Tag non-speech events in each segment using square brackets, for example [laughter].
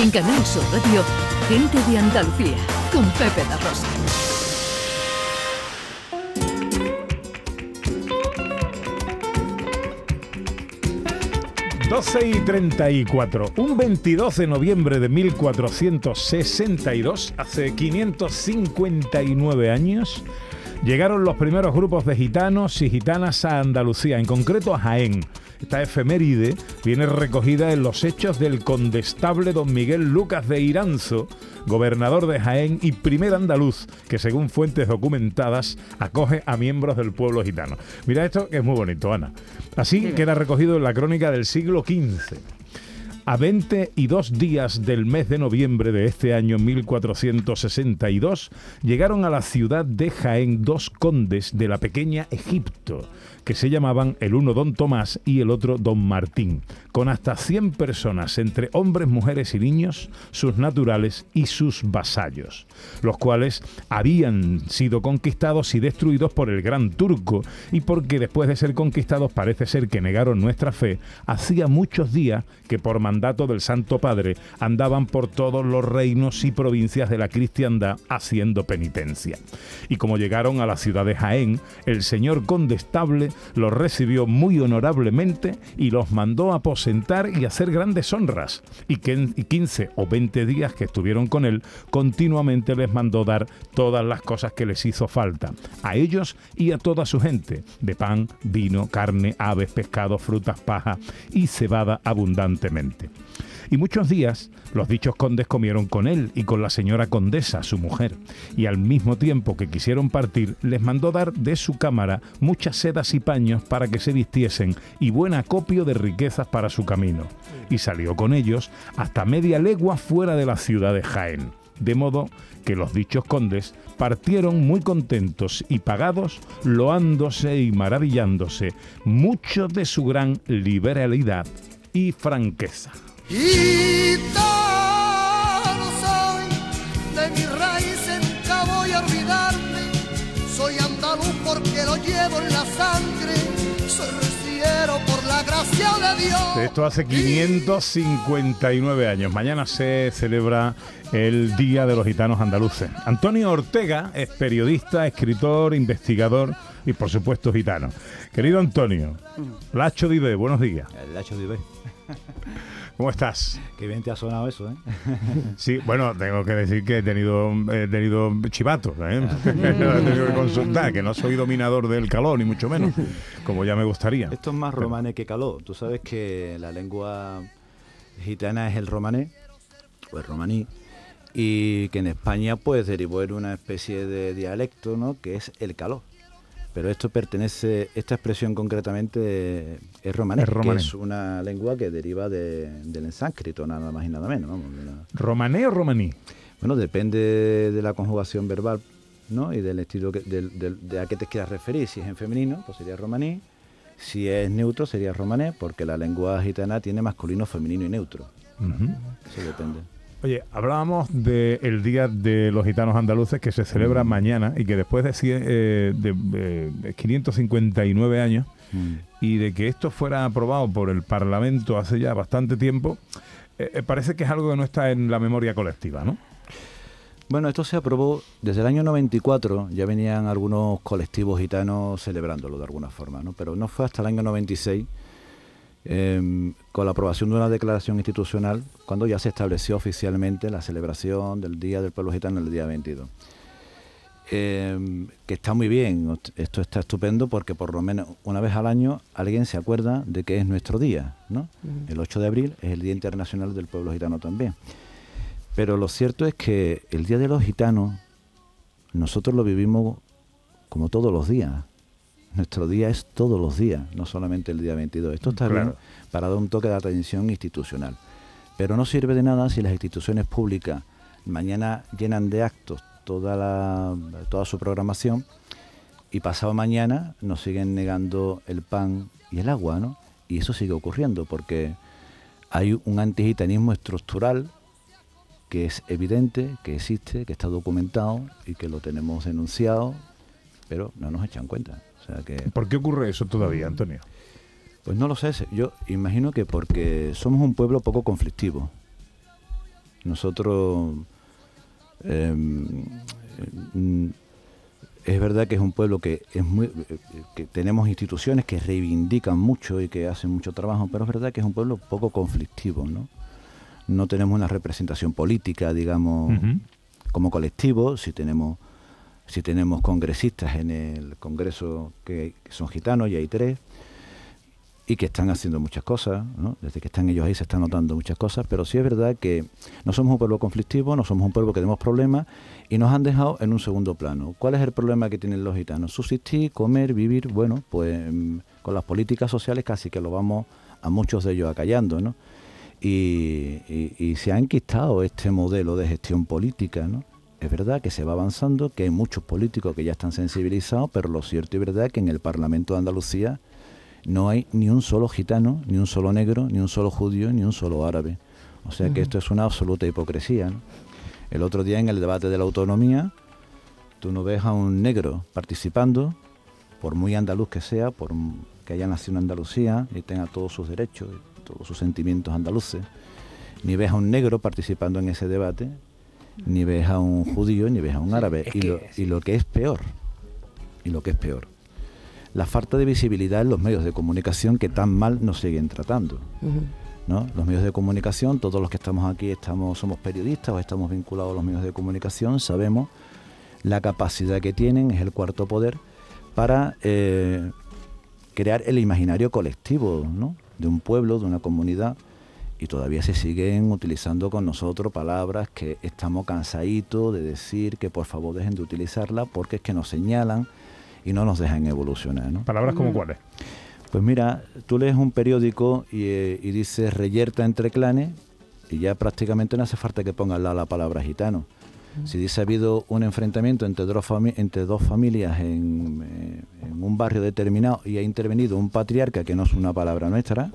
En Canal Sur Radio, Gente de Andalucía, con Pepe da Rosa. ...12 y 34... ...un 22 de noviembre de 1462... ...hace 559 años... Llegaron los primeros grupos de gitanos y gitanas a Andalucía, en concreto a Jaén. Esta efeméride viene recogida en los hechos del condestable don Miguel Lucas de Iranzo, gobernador de Jaén y primer andaluz que según fuentes documentadas acoge a miembros del pueblo gitano. Mira esto que es muy bonito, Ana. Así queda recogido en la crónica del siglo XV. A 22 días del mes de noviembre de este año 1462 llegaron a la ciudad de Jaén dos condes de la pequeña Egipto, que se llamaban el uno don Tomás y el otro don Martín, con hasta 100 personas, entre hombres, mujeres y niños, sus naturales y sus vasallos, los cuales habían sido conquistados y destruidos por el gran turco, y porque después de ser conquistados parece ser que negaron nuestra fe, hacía muchos días que por mandato del Santo Padre andaban por todos los reinos y provincias de la cristiandad haciendo penitencia. Y como llegaron a la ciudad de Jaén, el señor condestable los recibió muy honorablemente y los mandó a aposentar y hacer grandes honras. Y que en 15 o 20 días que estuvieron con él, continuamente les mandó dar todas las cosas que les hizo falta, a ellos y a toda su gente, de pan, vino, carne, aves, pescado, frutas, paja y cebada abundantemente. Y muchos días los dichos condes comieron con él y con la señora condesa, su mujer, y al mismo tiempo que quisieron partir, les mandó dar de su cámara muchas sedas y paños para que se vistiesen y buen acopio de riquezas para su camino. Y salió con ellos hasta media legua fuera de la ciudad de Jaén. De modo que los dichos condes partieron muy contentos y pagados, loándose y maravillándose mucho de su gran liberalidad y franqueza. Gitano soy, de mi raíz nunca voy a olvidarme. Soy andaluz porque lo llevo en la sangre. Soy reciero por la gracia de Dios. Esto hace 559 años. Mañana se celebra el Día de los Gitanos Andaluces. Antonio Ortega es periodista, escritor, investigador y por supuesto gitano. Querido Antonio, Lacho Dive, buenos días. Lacho Dive. [laughs] ¿Cómo estás? Qué bien te ha sonado eso, ¿eh? [laughs] Sí, bueno, tengo que decir que he tenido, he tenido chivatos, ¿eh? [laughs] he tenido que consultar, que no soy dominador del calor, ni mucho menos, [laughs] como ya me gustaría. Esto es más romané que caló. Tú sabes que la lengua gitana es el romané, o el romaní, y que en España pues derivó en una especie de dialecto, ¿no? Que es el caló pero esto pertenece, esta expresión concretamente es romaní, que es una lengua que deriva del sánscrito, nada más y nada menos. ¿Romané o romaní? Bueno, depende de la conjugación verbal ¿no? y del estilo que, de, a qué te quieras referir. Si es en femenino, pues sería romaní. Si es neutro, sería romané, porque la lengua gitana tiene masculino, femenino y neutro. Eso depende. Oye, hablábamos del Día de los Gitanos Andaluces que se celebra mm. mañana y que después de, eh, 559 años mm. y de que esto fuera aprobado por el Parlamento hace ya bastante tiempo, eh, eh, parece que es algo que no está en la memoria colectiva, ¿no? Bueno, esto se aprobó desde el año 94, ya venían algunos colectivos gitanos celebrándolo de alguna forma, ¿no? Pero no fue hasta el año 96 Em, con la aprobación de una declaración institucional cuando ya se estableció oficialmente la celebración del Día del Pueblo Gitano el día 22. Em, que está muy bien, esto está estupendo porque por lo menos una vez al año alguien se acuerda de que es nuestro día, ¿no? El 8 de abril es el Día Internacional del Pueblo Gitano también. Pero lo cierto es que el Día de los Gitanos nosotros lo vivimos como todos los días. Nuestro día es todos los días, no solamente el día 22. Esto está bien para dar un toque de atención institucional. Pero no sirve de nada si las instituciones públicas mañana llenan de actos toda, la, toda su programación y pasado mañana nos siguen negando el pan y el agua, ¿no? Y eso sigue ocurriendo porque hay un antigitanismo estructural que es evidente, que existe, que está documentado y que lo tenemos denunciado, pero no nos echan cuenta. ¿Por qué ocurre eso todavía, Antonio? Pues no lo sé. Yo imagino que porque somos un pueblo poco conflictivo. Nosotros em, mm, es verdad que es un pueblo que es muy que tenemos instituciones que reivindican mucho y que hacen mucho trabajo, pero es verdad que es un pueblo poco conflictivo, ¿no? No tenemos una representación política, digamos, como colectivo, si tenemos si tenemos congresistas en el Congreso que, son gitanos, y hay tres, y que están haciendo muchas cosas, ¿no? desde que están ellos ahí se están notando muchas cosas, pero sí es verdad que no somos un pueblo conflictivo, no somos un pueblo que tenemos problemas y nos han dejado en un segundo plano. ¿Cuál es el problema que tienen los gitanos? Subsistir, comer, vivir, bueno, pues mm, con las políticas sociales casi que lo vamos a muchos de ellos acallando, ¿no? Y, y- y se ha enquistado este modelo de gestión política, ¿no? Es verdad que se va avanzando, que hay muchos políticos que ya están sensibilizados, pero lo cierto y verdad es que en el Parlamento de Andalucía no hay ni un solo gitano, ni un solo negro, ni un solo judío, ni un solo árabe. O sea que esto es una absoluta hipocresía. ¿no? El otro día en el debate de la autonomía, tú no ves a un negro participando, por muy andaluz que sea, por que haya nacido en Andalucía y tenga todos sus derechos, y todos sus sentimientos andaluces, ni ves a un negro participando en ese debate, ni ves a un judío, ni ves a un árabe. es y, lo, y lo que es peor, y lo que es peor, la falta de visibilidad en los medios de comunicación que tan mal nos siguen tratando. ¿no? Los medios de comunicación, todos los que estamos aquí estamos, somos periodistas o estamos vinculados a los medios de comunicación, sabemos la capacidad que tienen, es el cuarto poder, para eh, crear el imaginario colectivo ¿no? de un pueblo, de una comunidad, y todavía se siguen utilizando con nosotros palabras que estamos cansaditos de decir que por favor dejen de utilizarla porque es que nos señalan y no nos dejan evolucionar. ¿no? Palabras como cuáles. Pues mira, tú lees un periódico y, eh, y dice reyerta entre clanes y ya prácticamente no hace falta que pongas la, la palabra gitano. Si dice ha habido un enfrentamiento entre dos, fami- entre dos familias en, eh, en un barrio determinado y ha intervenido un patriarca, que no es una palabra nuestra,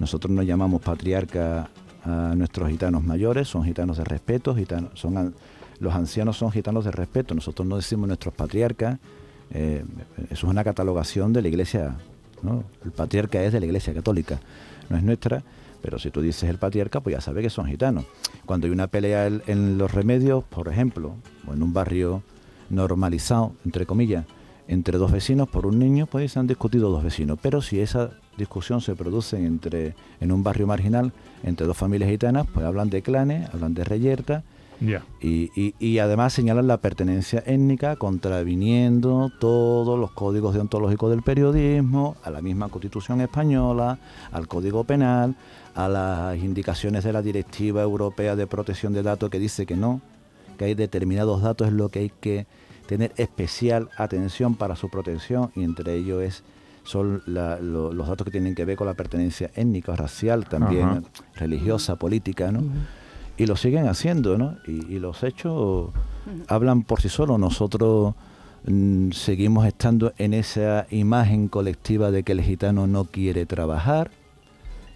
nosotros nos llamamos patriarca a nuestros gitanos mayores, son gitanos de respeto, son los ancianos son gitanos de respeto, nosotros no decimos nuestros patriarcas, eh, eso es una catalogación de la iglesia, ¿no? el patriarca es de la iglesia católica, no es nuestra, pero si tú dices el patriarca, pues ya sabes que son gitanos. Cuando hay una pelea en los remedios, por ejemplo, o en un barrio normalizado, entre comillas, entre dos vecinos por un niño, pues se han discutido dos vecinos. Pero si esa discusión se produce entre, en un barrio marginal entre dos familias gitanas, pues hablan de clanes, hablan de reyerta, y, y- y además señalan la pertenencia étnica, contraviniendo todos los códigos deontológicos del periodismo, a la misma constitución española, al código penal, a las indicaciones de la Directiva Europea de Protección de Datos que dice que no, que hay determinados datos en lo que hay que tener especial atención para su protección y entre ellos es son la- lo- los datos que tienen que ver con la pertenencia étnica, racial, también Ajá. religiosa, política, ¿no? y lo siguen haciendo, ¿no? Y, y los hechos hablan por sí solos. Nosotros mm, seguimos estando en esa imagen colectiva de que el gitano no quiere trabajar,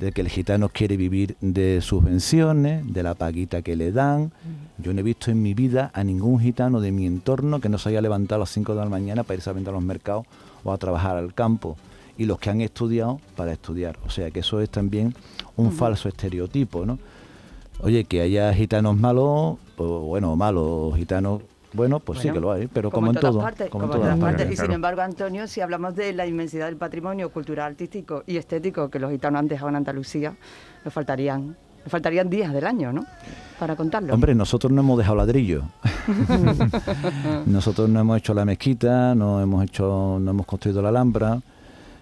de que el gitano quiere vivir de subvenciones, de la paguita que le dan. Yo no he visto en mi vida a ningún gitano de mi entorno que no se haya levantado a las 5 de la mañana para irse a vender a los mercados o a trabajar al campo. Y los que han estudiado para estudiar. O sea que eso es también un falso estereotipo, ¿no? Oye, que haya gitanos malos, o bueno, malos, gitanos bueno, pues sí que lo hay, pero como, en en todas todo. partes, como en todas todas partes. partes. Y sin embargo, Antonio, si hablamos de la inmensidad del patrimonio cultural, artístico y estético que los gitanos han dejado en Andalucía, nos faltarían, faltarían días del año, ¿no? Para contarlo. Hombre, nosotros no hemos dejado ladrillo. [laughs] nosotros no hemos hecho la mezquita, no hemos hecho, no hemos construido la Alhambra,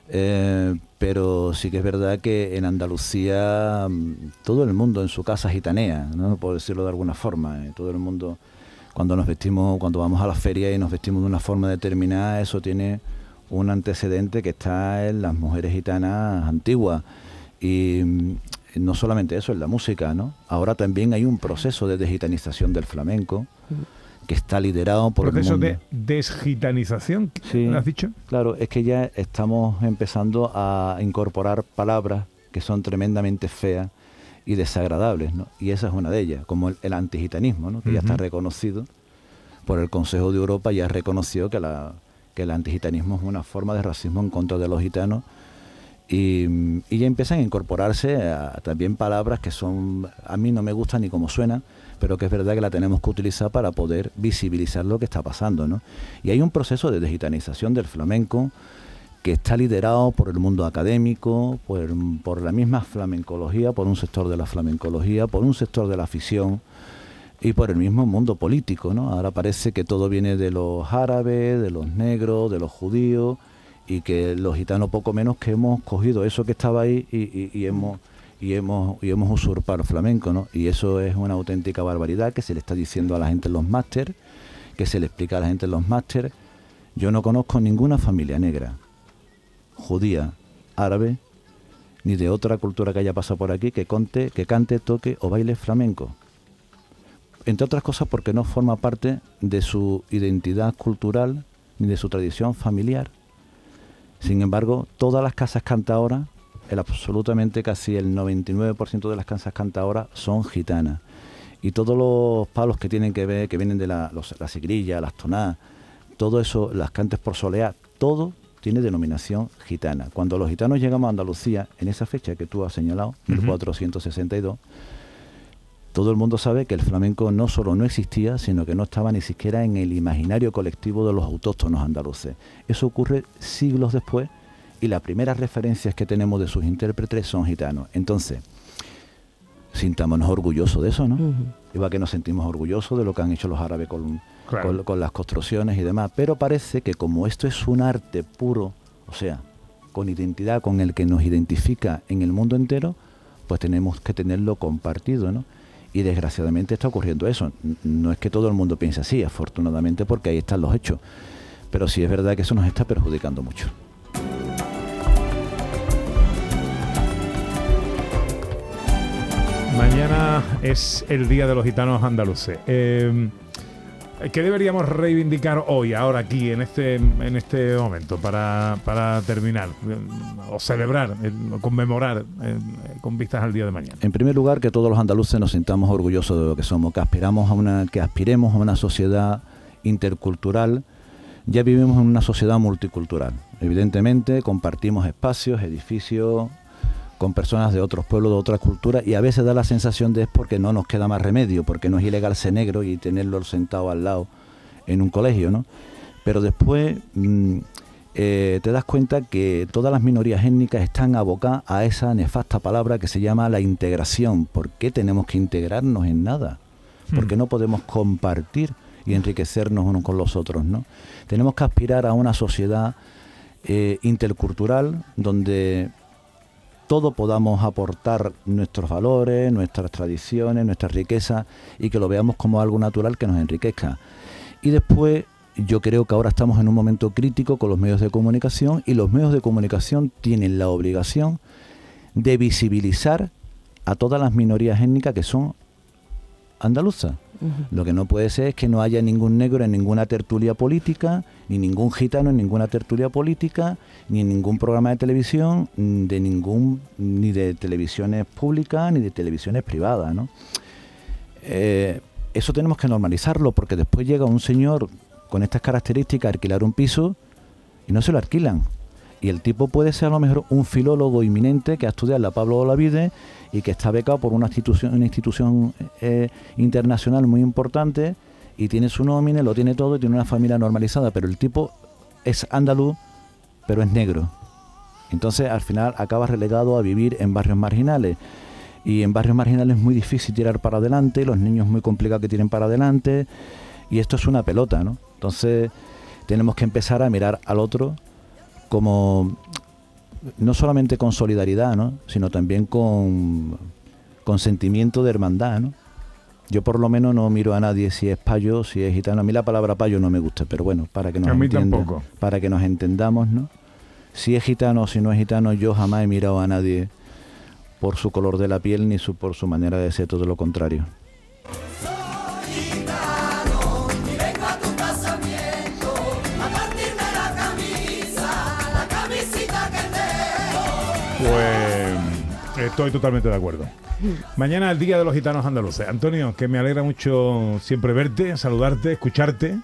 eh, pero sí que es verdad que en Andalucía mm, todo el mundo en su casa gitanea, ¿no? por decirlo de alguna forma. eh, todo el mundo, cuando nos vestimos, cuando vamos a la feria y nos vestimos de una forma determinada, eso tiene un antecedente que está en las mujeres gitanas antiguas. Y mm, no solamente eso, en la música, ¿no? Ahora también hay un proceso de desgitanización del flamenco que está liderado por el Proceso mundo. de desgitanización, Sí. ¿lo has dicho? Claro, es que ya estamos empezando a incorporar palabras que son tremendamente feas y desagradables, ¿no? Y esa es una de ellas, como el, el antigitanismo, ¿no? Que ya está reconocido por el Consejo de Europa, ya reconoció que, la, que el antigitanismo es una forma de racismo en contra de los gitanos Y, ya empiezan a incorporarse a- también palabras que son, a mí no me gustan ni como suenan, pero que es verdad que la tenemos que utilizar para poder visibilizar lo que está pasando. ¿no? Y hay un proceso de digitalización del flamenco que está liderado por el mundo académico, por, por la misma flamencología, por un sector de la flamencología, por un sector de la afición y por el mismo mundo político. ¿no? Ahora parece que todo viene de los árabes, de los negros, de los judíos y que los gitanos poco menos que hemos cogido eso que estaba ahí y, hemos y hemos y hemos usurpado el flamenco, ¿no? Y eso es una auténtica barbaridad que se le está diciendo a la gente en los máster, que se le explica a la gente en los máster. Yo no conozco ninguna familia negra, judía, árabe, ni de otra cultura que haya pasado por aquí que conte, que cante, toque o baile flamenco. Entre otras cosas porque no forma parte de su identidad cultural ni de su tradición familiar. Sin embargo, todas las casas cantadoras, el absolutamente casi el 99% de las casas cantadoras son gitanas. Y todos los palos que tienen que ver, que vienen de la, los- la sigrilla, las tonadas, todo eso, las cantes por soleá, todo tiene denominación gitana. Cuando los gitanos llegamos a Andalucía, en esa fecha que tú has señalado, 1462, todo el mundo sabe que el flamenco no solo no existía, sino que no estaba ni siquiera en el imaginario colectivo de los autóctonos andaluces. Eso ocurre siglos después y las primeras referencias que tenemos de sus intérpretes son gitanos. Entonces, sintámonos orgullosos de eso, ¿no? Igual que nos sentimos orgullosos de lo que han hecho los árabes con, Claro. con- con las construcciones y demás. Pero parece que como esto es un arte puro, o sea, con identidad, con el que nos identifica en el mundo entero, pues tenemos que tenerlo compartido, ¿no? Y desgraciadamente está ocurriendo eso. No es que todo el mundo piense así, afortunadamente, porque ahí están los hechos. Pero sí es verdad que eso nos está perjudicando mucho. Mañana es el Día de los Gitanos Andaluces. Eh, ¿Qué deberíamos reivindicar hoy, ahora aquí, en este, en este momento, para, para terminar? Eh, O celebrar, eh, o conmemorar eh, con vistas al día de mañana. En primer lugar, que todos los andaluces nos sintamos orgullosos de lo que somos, que aspiramos a una, que aspiremos a una sociedad intercultural. Ya vivimos en una sociedad multicultural. Evidentemente, compartimos espacios, edificios con personas de otros pueblos, de otras culturas, y a veces da la sensación de es porque no nos queda más remedio, porque no es ilegal ser negro y tenerlo sentado al lado en un colegio, ¿no? Pero después mm, eh, te das cuenta que todas las minorías étnicas están abocadas a esa nefasta palabra que se llama la integración. ¿Por qué tenemos que integrarnos en nada? ¿Por qué no podemos compartir y enriquecernos unos con los otros? ¿no? Tenemos que aspirar a una sociedad eh, intercultural donde todo podamos aportar nuestros valores, nuestras tradiciones, nuestra riqueza y que lo veamos como algo natural que nos enriquezca. Y después yo creo que ahora estamos en un momento crítico con los medios de comunicación y los medios de comunicación tienen la obligación de visibilizar a todas las minorías étnicas que son andaluzas. Lo que no puede ser es que no haya ningún negro en ninguna tertulia política, ni ningún gitano en ninguna tertulia política, ni en ningún programa de televisión, de ningún ni de televisiones públicas ni de televisiones privadas, ¿no? Eh, eso tenemos que normalizarlo porque después llega un señor con estas características a alquilar un piso y no se lo alquilan. Y el tipo puede ser a lo mejor un filólogo inminente que ha estudiado en la Pablo Olavide y que está becado por una institución, una institución eh, internacional muy importante y tiene su nómina, lo tiene todo y tiene una familia normalizada, pero el tipo es andaluz, pero es negro. Entonces al final acaba relegado a vivir en barrios marginales. Y en barrios marginales es muy difícil tirar para adelante, los niños muy complicados que tiren para adelante, y esto es una pelota, ¿no? Entonces tenemos que empezar a mirar al otro como no solamente con solidaridad, ¿no? sino también con, con sentimiento de hermandad. ¿no? Yo por lo menos no miro a nadie si es payo, si es gitano. A mí la palabra payo no me gusta, pero bueno, para que nos entienda- para que nos entendamos, ¿no? Si es gitano o si no es gitano, yo jamás he mirado a nadie por su color de la piel ni su, por su manera de ser, todo lo contrario. Pues estoy totalmente de acuerdo. Mañana el Día de los Gitanos Andaluces. Antonio, que me alegra mucho siempre verte, saludarte, escucharte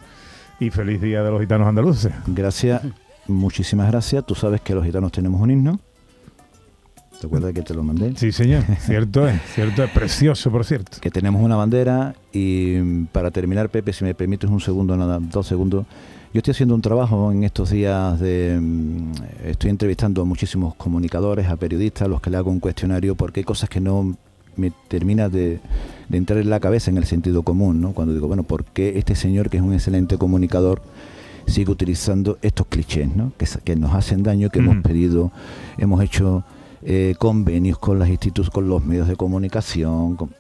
y feliz Día de los Gitanos Andaluces. Gracias, muchísimas gracias. Tú sabes que los gitanos tenemos un himno ¿Te acuerdas que te lo mandé? Sí, señor, [laughs] cierto es, cierto es, precioso, por cierto. Que tenemos una bandera y mm, para terminar, Pepe, si me permites un segundo, nada, dos segundos. Yo estoy haciendo un trabajo en estos días de... mm, Estoy entrevistando a muchísimos comunicadores, a periodistas, a los que le hago un cuestionario, porque hay cosas que no me termina de, de entrar en la cabeza en el sentido común, ¿no? Cuando digo, bueno, ¿por qué este señor, que es un excelente comunicador, sigue utilizando estos clichés, ¿no? que, que nos hacen daño, que hemos pedido, hemos hecho eh, convenios con las instituciones, con los medios de comunicación, con-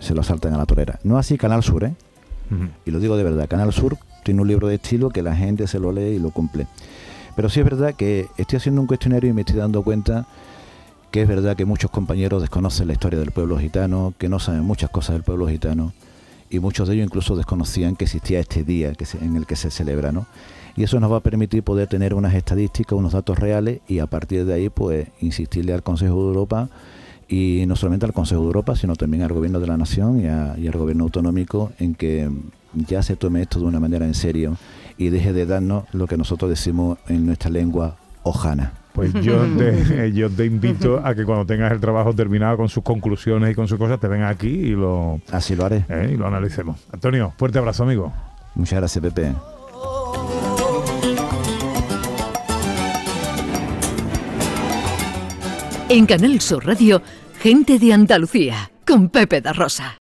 se lo saltan a la torera. No así Canal Sur, ¿eh? Y lo digo de verdad, Canal Sur tiene un libro de estilo que la gente se lo lee y lo cumple. Pero sí es verdad que estoy haciendo un cuestionario y me estoy dando cuenta que es verdad que muchos compañeros desconocen la historia del pueblo gitano, que no saben muchas cosas del pueblo gitano y muchos de ellos incluso desconocían que existía este día que en el que se celebra, ¿no? Y eso nos va a permitir poder tener unas estadísticas, unos datos reales y a partir de ahí pues insistirle al Consejo de Europa y no solamente al Consejo de Europa, sino también al Gobierno de la Nación y, a- y al Gobierno autonómico en que ya se tome esto de una manera en serio y deje de darnos lo que nosotros decimos en nuestra lengua ojana. Pues yo te, [laughs] yo te invito a que cuando tengas el trabajo terminado con sus conclusiones y con sus cosas, te vengas aquí y lo, Así lo haré. eh, y lo analicemos. Antonio, fuerte abrazo, amigo. Muchas gracias, Pepe. En Canal Sur Radio, Gente de Andalucía, con Pepe da Rosa.